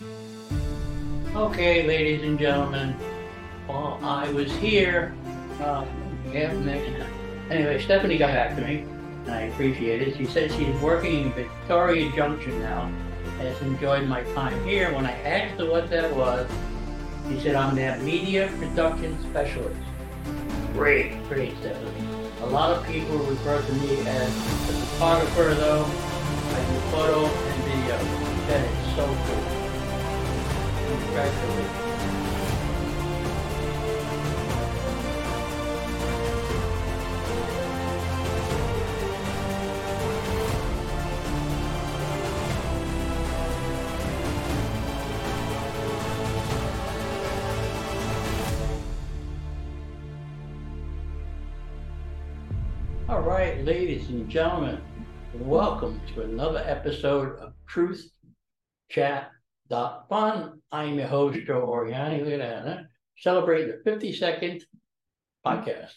Okay, ladies and gentlemen, well, I was here, uh, yeah, anyway, Stephanie got back to me, and I appreciate it. She said she's working in Victoria Junction now, has enjoyed my time here. When I asked her what that was, she said, I'm their media production specialist. Great, great, Stephanie. A lot of people refer to me as a photographer, though. I do photo and video. That is so cool. All right, ladies and gentlemen, welcome to another episode of Truth Chat Fun. I'm your host, Joe Oriani. Look at that, huh? Celebrating the 52nd podcast.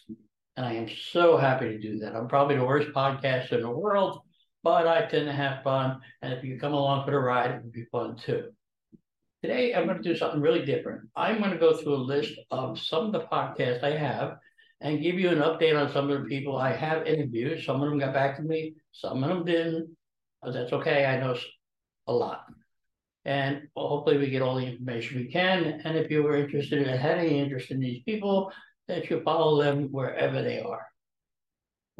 And I am so happy to do that. I'm probably the worst podcast in the world, but I tend to have fun. And if you come along for the ride, it would be fun too. Today, I'm going to do something really different. I'm going to go through a list of some of the podcasts I have and give you an update on some of the people I have interviewed. Some of them got back to me, some of them didn't, but that's okay. I know a lot. And hopefully we get all the information we can. And if you were interested and had any interest in these people, that you follow them wherever they are.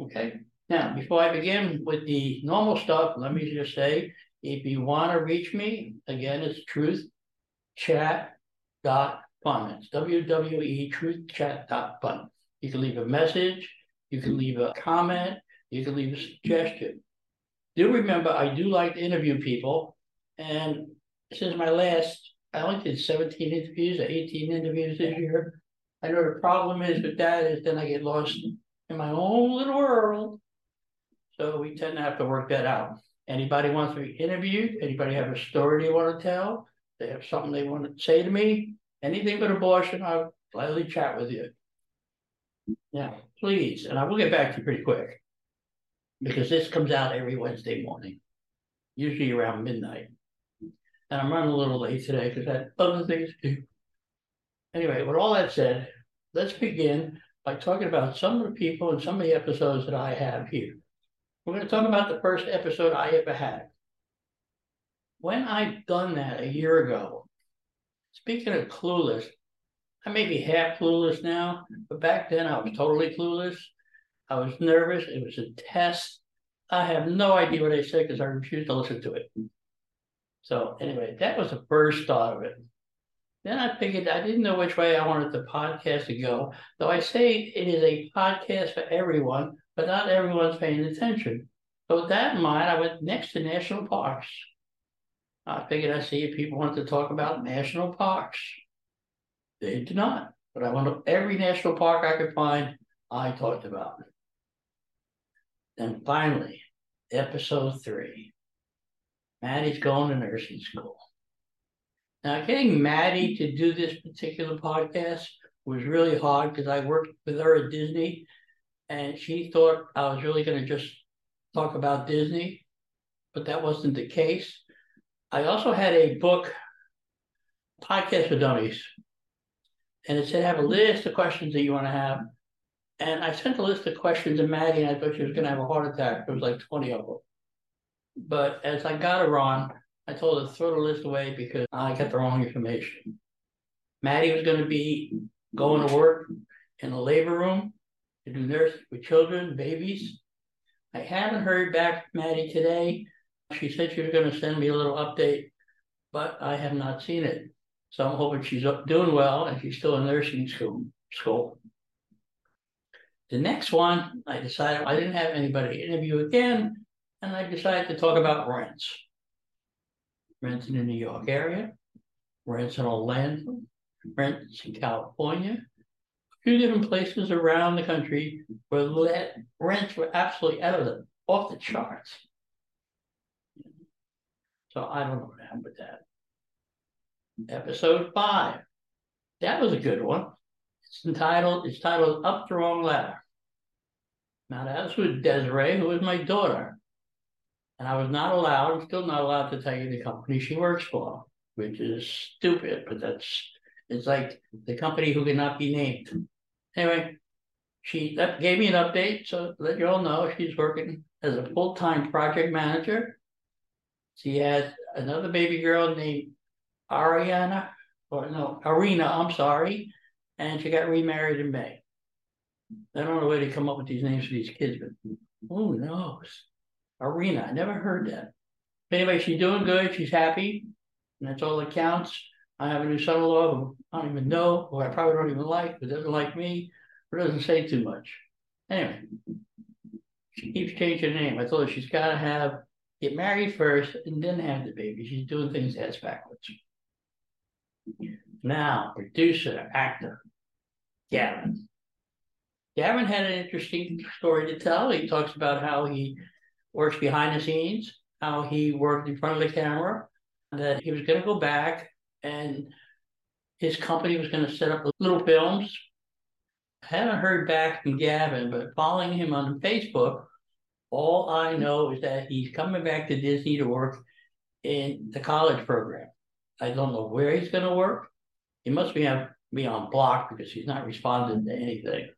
Okay. Now, before I begin with the normal stuff, let me just say, if you want to reach me, again, it's truthchat.fun. It's www truthchat.fun. You can leave a message, you can leave a comment, you can leave a suggestion. Do remember, I do like to interview people. And since my last, I only did 17 interviews or 18 interviews this year. I know the problem is with that is then I get lost in my own little world. So we tend to have to work that out. Anybody wants to be interviewed? Anybody have a story they want to tell? They have something they want to say to me? Anything but abortion, I'll gladly chat with you. Yeah, please. And I will get back to you pretty quick because this comes out every Wednesday morning, usually around midnight. And I'm running a little late today because I had other things to do. Anyway, with all that said, let's begin by talking about some of the people and some of the episodes that I have here. We're going to talk about the first episode I ever had. When I done that a year ago, speaking of clueless, I may be half clueless now, but back then I was totally clueless. I was nervous. It was a test. I have no idea what I said because I refused to listen to it. So anyway, that was the first thought of it. Then I figured I didn't know which way I wanted the podcast to go, though I say it is a podcast for everyone, but not everyone's paying attention. So with that in mind, I went next to national parks. I figured I'd see if people wanted to talk about national parks. They do not. But I went to every national park I could find, I talked about. Then finally, episode three. Maddie's going to nursing school. Now, getting Maddie to do this particular podcast was really hard because I worked with her at Disney and she thought I was really going to just talk about Disney, but that wasn't the case. I also had a book, Podcast for Dummies, and it said have a list of questions that you want to have. And I sent a list of questions to Maddie, and I thought she was going to have a heart attack. There was like 20 of them. But as I got her on, I told her to throw the list away because I got the wrong information. Maddie was going to be going to work in the labor room to do nursing with children, babies. I haven't heard back from Maddie today. She said she was going to send me a little update, but I have not seen it. So I'm hoping she's doing well and she's still in nursing school. school. The next one, I decided I didn't have anybody to interview again, and I decided to talk about rents. Rents in the New York area, rents in Orlando, rents in California, a few different places around the country where let, rents were absolutely out of the off the charts. So I don't know what happened with that episode five. That was a good one. It's entitled, it's titled Up the Wrong Ladder. Now that was with Desiree, who was my daughter. And I was not allowed, still not allowed to tell you the company she works for. which is stupid, but that's it's like the company who cannot be named. Anyway, she that gave me an update, so let you all know she's working as a full-time project manager. She has another baby girl named Ariana, or no, Arena, I'm sorry, and she got remarried in May. I don't know where they come up with these names for these kids, but who knows? Arena, I never heard that. But Anyway, she's doing good, she's happy, and that's all that counts. I have a new son-in-law who I don't even know, who I probably don't even like, but doesn't like me, or doesn't say too much. Anyway, she keeps changing her name. I told her she's got to have get married first and then have the baby. She's doing things ass backwards. Now, producer, actor, Gavin. Gavin had an interesting story to tell. He talks about how he works behind the scenes, how he worked in front of the camera, that he was going to go back and his company was going to set up little films. I haven't heard back from Gavin, but following him on Facebook, all I know is that he's coming back to Disney to work in the college program. I don't know where he's going to work. He must be on, be on block because he's not responding to anything.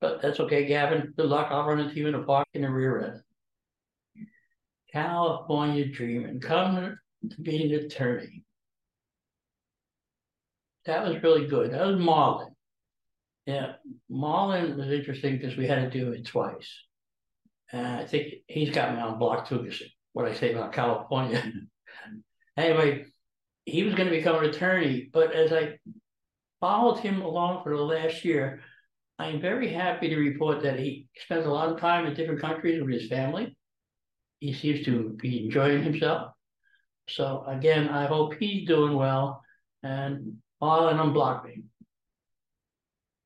But that's okay, Gavin. Good luck. I'll run into you in a park in the rear end. California dreaming, coming to be an attorney. That was really good. That was Marlon. Yeah, Marlon was interesting because we had to do it twice. And I think he's got me on block too, because what I say about California. Mm-hmm. anyway, he was going to become an attorney, but as I followed him along for the last year, I'm very happy to report that he spends a lot of time in different countries with his family. He seems to be enjoying himself. So again, I hope he's doing well and all and unblock me.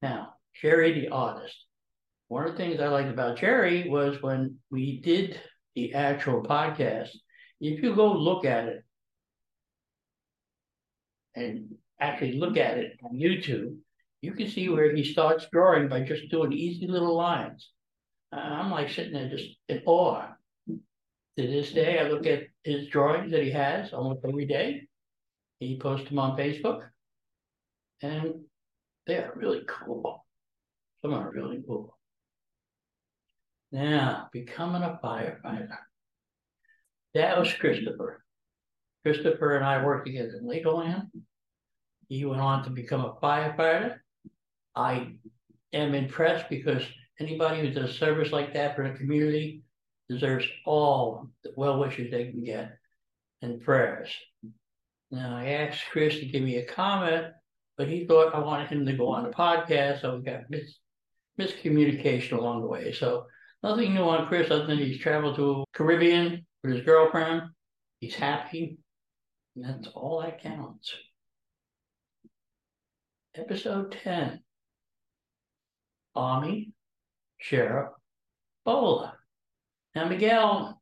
Now, Jerry the artist. One of the things I liked about Jerry was when we did the actual podcast, if you go look at it and actually look at it on YouTube, you can see where he starts drawing by just doing easy little lines. Uh, I'm like sitting there just in awe. To this day, I look at his drawings that he has almost every day. He posts them on Facebook, and they are really cool. Some are really cool. Now, becoming a firefighter. That was Christopher. Christopher and I worked together in Legoland. He went on to become a firefighter. I am impressed because anybody who does service like that for the community deserves all the well wishes they can get and prayers. Now, I asked Chris to give me a comment, but he thought I wanted him to go on the podcast, so we got mis- miscommunication along the way. So, nothing new on Chris other than he's traveled to the Caribbean with his girlfriend. He's happy. And that's all that counts. Episode 10 Army Sheriff Bola. Now, Miguel,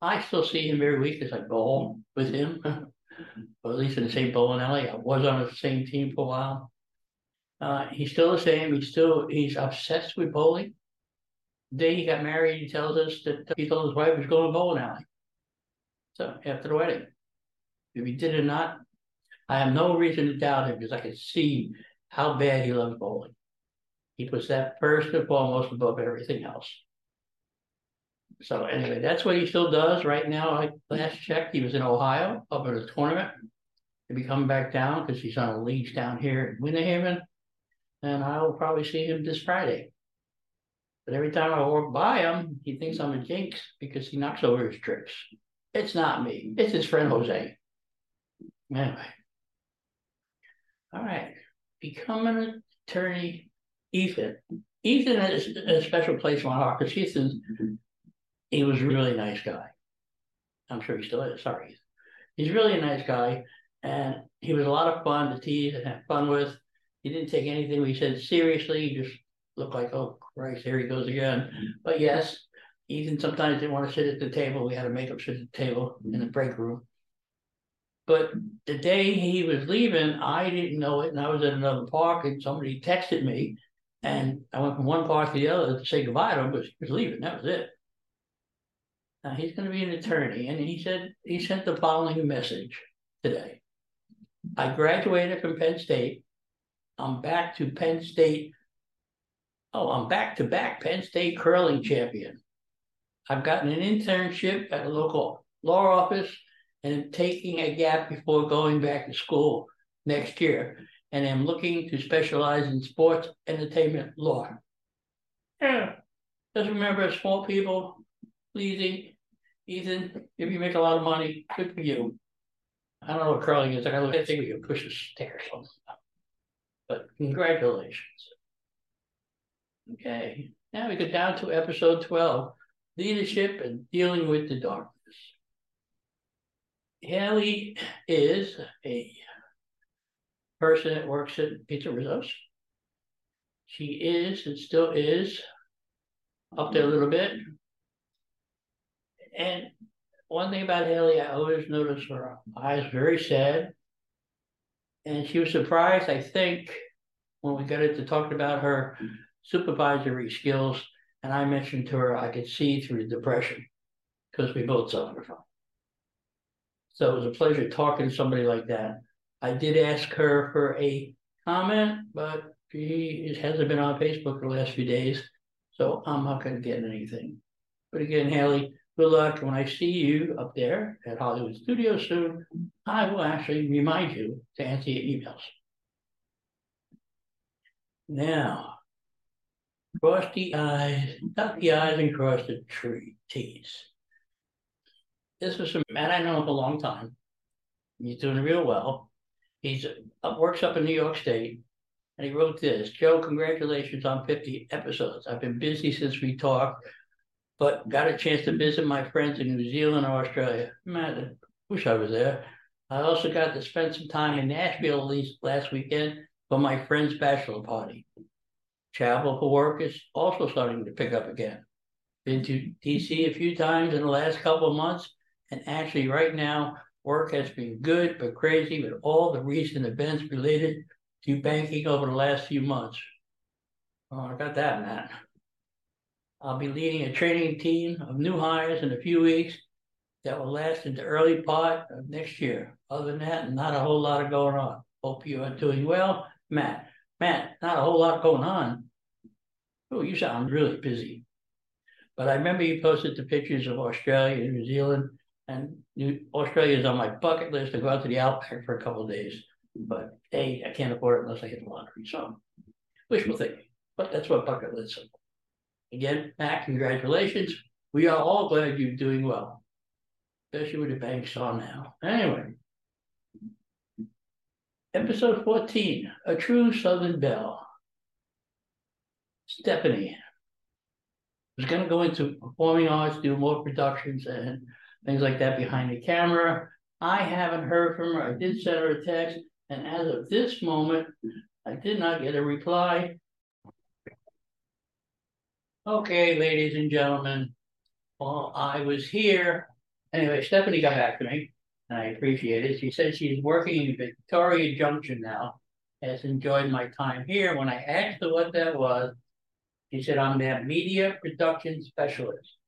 I still see him every week as I bowl with him, or at least in the same bowling alley. I was on the same team for a while. Uh, he's still the same. He's still he's obsessed with bowling. The day he got married, he tells us that he told his wife he was going to bowling alley. So after the wedding, if he did or not, I have no reason to doubt him because I can see how bad he loves bowling. He puts that first and foremost above everything else. So anyway, that's what he still does right now. I last checked, he was in Ohio up at a tournament. He'll be coming back down because he's on a league down here in Winter. And I will probably see him this Friday. But every time I walk by him, he thinks I'm a jinx because he knocks over his tricks. It's not me, it's his friend Jose. Anyway. All right. Become an attorney, Ethan. Ethan has a special place in my heart because Ethan, mm-hmm. he was a really nice guy. I'm sure he still is. Sorry. He's really a nice guy. And he was a lot of fun to tease and have fun with. He didn't take anything we said seriously. He just looked like, oh, Christ, here he goes again. Mm-hmm. But yes, Ethan sometimes didn't want to sit at the table. We had to make him sit at the table in the mm-hmm. break room. But the day he was leaving, I didn't know it, and I was at another park, and somebody texted me, and I went from one park to the other to say goodbye to him, but he was leaving. That was it. Now he's going to be an attorney, and he said he sent the following message today. I graduated from Penn State. I'm back to Penn State. Oh, I'm back to back Penn State curling champion. I've gotten an internship at a local law office and taking a gap before going back to school next year. And am looking to specialize in sports entertainment law. Yeah, just remember, small people, pleasing. Ethan, if you make a lot of money, good for you. I don't know what curling is. I gotta look at think we can push a stick or something. But congratulations. Okay, now we go down to episode 12 leadership and dealing with the darkness. Haley is a person that works at PizzeRizzo's. She is and still is up there a little bit. And one thing about Haley, I always notice her eyes very sad. And she was surprised, I think, when we got into talking about her supervisory skills. And I mentioned to her I could see through the depression because we both suffer from. So it was a pleasure talking to somebody like that. I did ask her for a comment, but she hasn't been on Facebook the last few days. So I'm not going to get anything. But again, Haley, good luck. When I see you up there at Hollywood Studios soon, I will actually remind you to answer your emails. Now, cross the I's, dot the I's and cross the tree T's. This is a man I know for a long time. He's doing real well. He's up, works up in New York State. And he wrote this Joe, congratulations on 50 episodes. I've been busy since we talked, but got a chance to visit my friends in New Zealand and Australia. Man, I wish I was there. I also got to spend some time in Nashville last weekend for my friend's bachelor party. Travel for work is also starting to pick up again. Been to DC a few times in the last couple of months, and actually, right now, work has been good but crazy with all the recent events related to banking over the last few months. Oh, I got that, Matt. I'll be leading a training team of new hires in a few weeks that will last into early part of next year. Other than that, not a whole lot of going on. Hope you are doing well, Matt. Matt, not a whole lot going on. Oh, you sound really busy. But I remember you posted the pictures of Australia and New Zealand, and New, Australia is on my bucket list to go out to the Outback for a couple of days. But A, I can't afford it unless I hit the lottery. So wishful thinking. But that's what bucket list is. Again, Matt, congratulations. We are all glad you're doing well. Especially with the banks on now. Anyway. Episode 14, A True Southern Belle. Stephanie was going to go into performing arts, do more productions and things like that behind the camera. I haven't heard from her. I did send her a text. And as of this moment, I did not get a reply. Okay, ladies and gentlemen, while I was here, anyway, Stephanie got back to me, and I appreciate it. She said she's working in Victoria Junction now, has enjoyed my time here. When I asked her what that was, she said, I'm their media production specialist.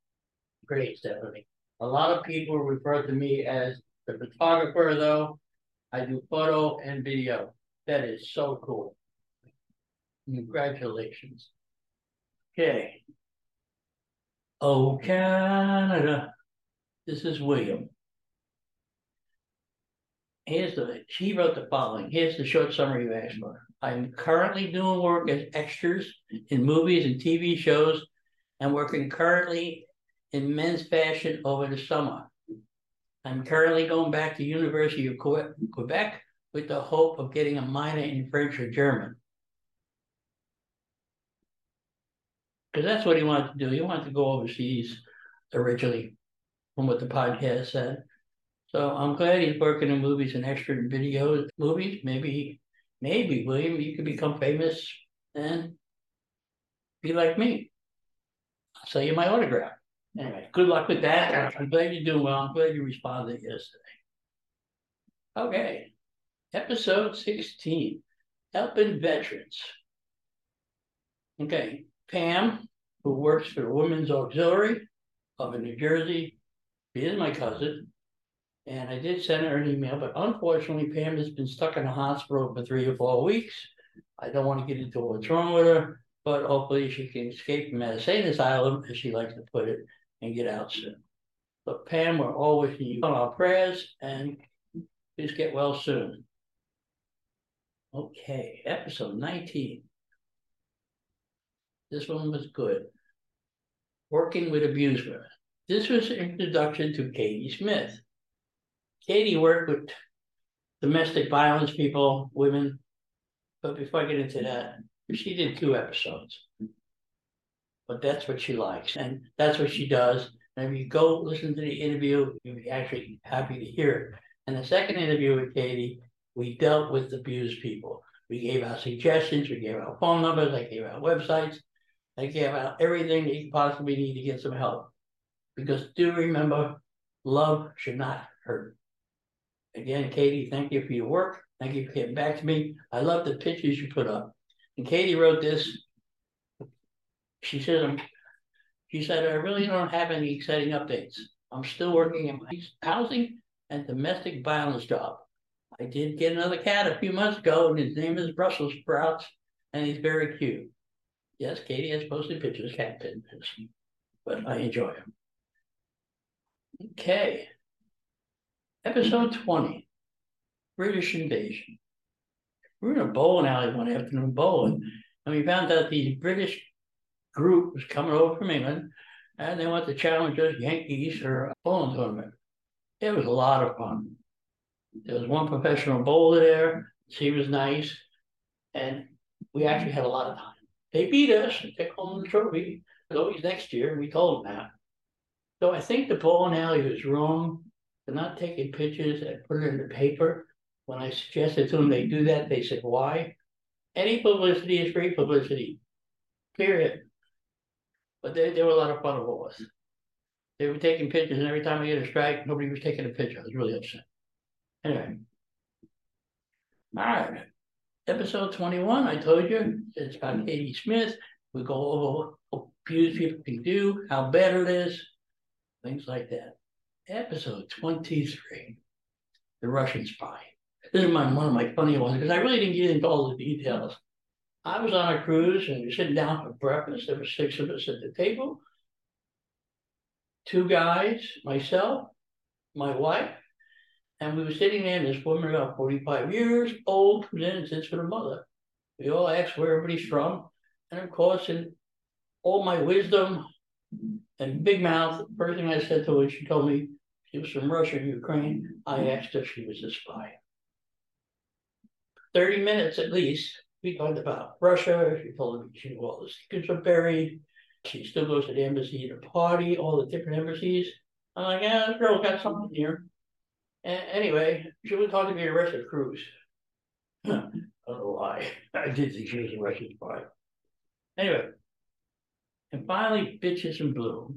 Great, Stephanie. A lot of people refer to me as the photographer, though. I do photo and video. That is so cool. Congratulations. Okay. Oh, Canada. This is William. Here's the, she wrote the following. Here's the short summary you asked for. I'm currently doing work as extras in movies and TV shows and working currently in men's fashion over the summer. I'm currently going back to University of Quebec with the hope of getting a minor in French or German. Because that's what he wanted to do. He wanted to go overseas originally, from what the podcast said. So I'm glad he's working in movies and extra videos, movies. Maybe, maybe William, you could become famous and be like me. I'll sell you my autograph. Anyway, good luck with that. I'm glad you're doing well. I'm glad you responded yesterday. Okay, episode 16 Helping Veterans. Okay, Pam, who works for the Women's Auxiliary of New Jersey, she is my cousin, And I did send her an email, but unfortunately Pam has been stuck in the hospital for three or four weeks. I don't want to get into what's wrong with her, but hopefully she can escape from insane asylum, as she likes to put it, and get out soon. But Pam, we're all wishing you on our prayers and please get well soon. Okay, episode 19. This one was good. Working with abused women. This was introduction to Katie Smith. Katie worked with domestic violence people, women. But before I get into that, she did two episodes. But that's what she likes, and that's what she does. And if you go listen to the interview, you'll be actually happy to hear it. And the second interview with Katie, we dealt with abused people. We gave out suggestions, we gave out phone numbers, I gave out websites, I gave out everything that you possibly need to get some help. Because do remember, love should not hurt. Again, Katie, thank you for your work. Thank you for getting back to me. I love the pictures you put up. And Katie wrote this. She said, um, she said, I really don't have any exciting updates. I'm still working in my housing and domestic violence job. I did get another cat a few months ago, and his name is Brussels Sprouts, and he's very cute. Yes, Katie has posted pictures, cat pictures, but I enjoy him. Okay. Episode 20 British Invasion. We were in a bowling alley one afternoon bowling, and we found out the British group was coming over from England, and they wanted to challenge us Yankees for a bowling tournament. It was a lot of fun. There was one professional bowler there. She was nice, and we actually had a lot of time. They beat us and took home the trophy. It's always next year. We told them that. So I think the bowling alley was wrong for not taking pictures and put it in the paper. When I suggested to them they do that, they said, why? Any publicity is great publicity, period. But they, they were a lot of fun with us. They were taking pictures, and every time I get a strike, nobody was taking a picture. I was really upset. Anyway. All right. Episode 21, I told you, it's about Katie Smith. We go over what abused people can do, how bad it is, things like that. Episode 23, The Russian Spy. This is my, one of my funny ones because I really didn't get into all the details. I was on a cruise and we were sitting down for breakfast. There were six of us at the table. Two guys, myself, my wife, and we were sitting there, and this woman about 45 years old comes in and sits with her mother. We all asked where everybody's from. And of course, in all my wisdom and big mouth, the first thing I said to her, she told me she was from Russia and Ukraine. I asked if she was a spy. 30 minutes at least, we talked about Russia. She told me she knew all the secrets are buried. She still goes to the embassy to party, all the different embassies. I'm like, yeah, this girl got something here. And anyway, she was talking to me a Russian cruise. I don't know why. I did think she was a Russian spy. Anyway, and finally, Bitches in Blue.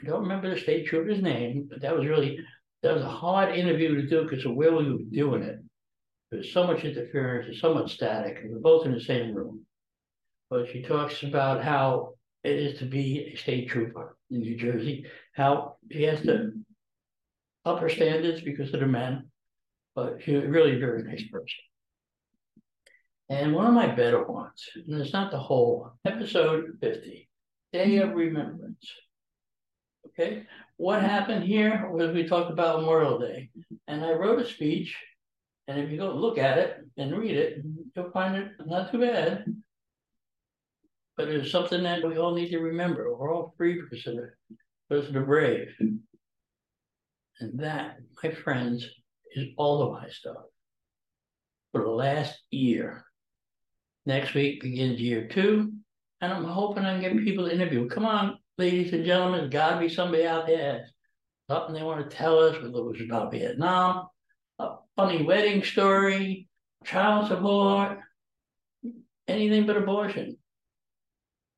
I don't remember the state trooper's name, but that was really that was a hard interview to do because of where we were doing it. There's so much interference, there's so much static, and we're both in the same room. But she talks about how it is to be a state trooper in New Jersey, how she has to up her standards because of the men, but she's really a very nice person. And one of my better ones, and it's not the whole episode 50, Day of Remembrance. Okay, what happened here was we talked about Memorial Day, and I wrote a speech. And if you go look at it and read it, you'll find it not too bad. But it's something that we all need to remember. We're all free because of because of brave. And that, my friends, is all of my stuff for the last year. Next week begins year two, and I'm hoping I can get people to interview. Come on, ladies and gentlemen, there's got to be somebody out there something they want to tell us, whether it was about Vietnam, funny wedding story, child support, anything but abortion,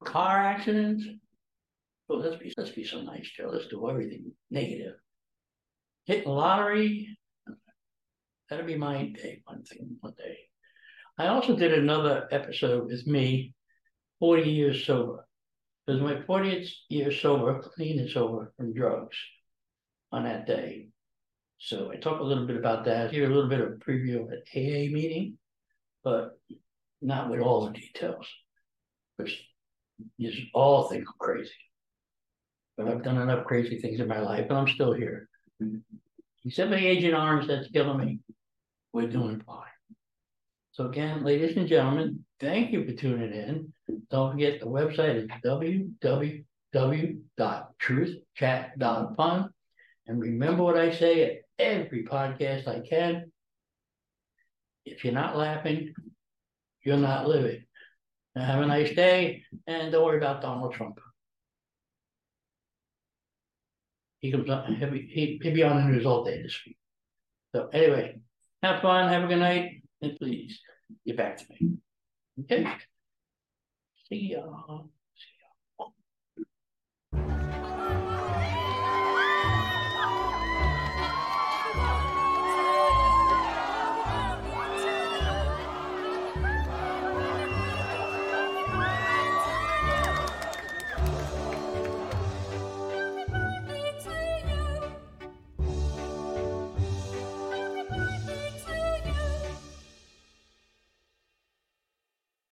car accidents. Oh, let's be let's be so nice, Joe. Let's do everything negative hit lottery. That'll be my day, one thing, one day. I also did another episode with me, 40 years sober. It was my 40th year sober, clean and sober from drugs on that day. So I talk a little bit about that, give a little bit of preview of an AA meeting, but not with all the details. Which just all think I'm crazy. But I've done enough crazy things in my life, and I'm still here. Except for the Agent Orange that's killing me, we're doing fine. So again, ladies and gentlemen, thank you for tuning in. Don't forget the website is www.truthchat.fun. And remember what I say every podcast I can. If you're not laughing, you're not living. Now have a nice day and don't worry about Donald Trump. He comes on, he'll be, he- he'll be on the news all day this week. So anyway, have fun, have a good night, and please get back to me. Okay? See ya. See ya.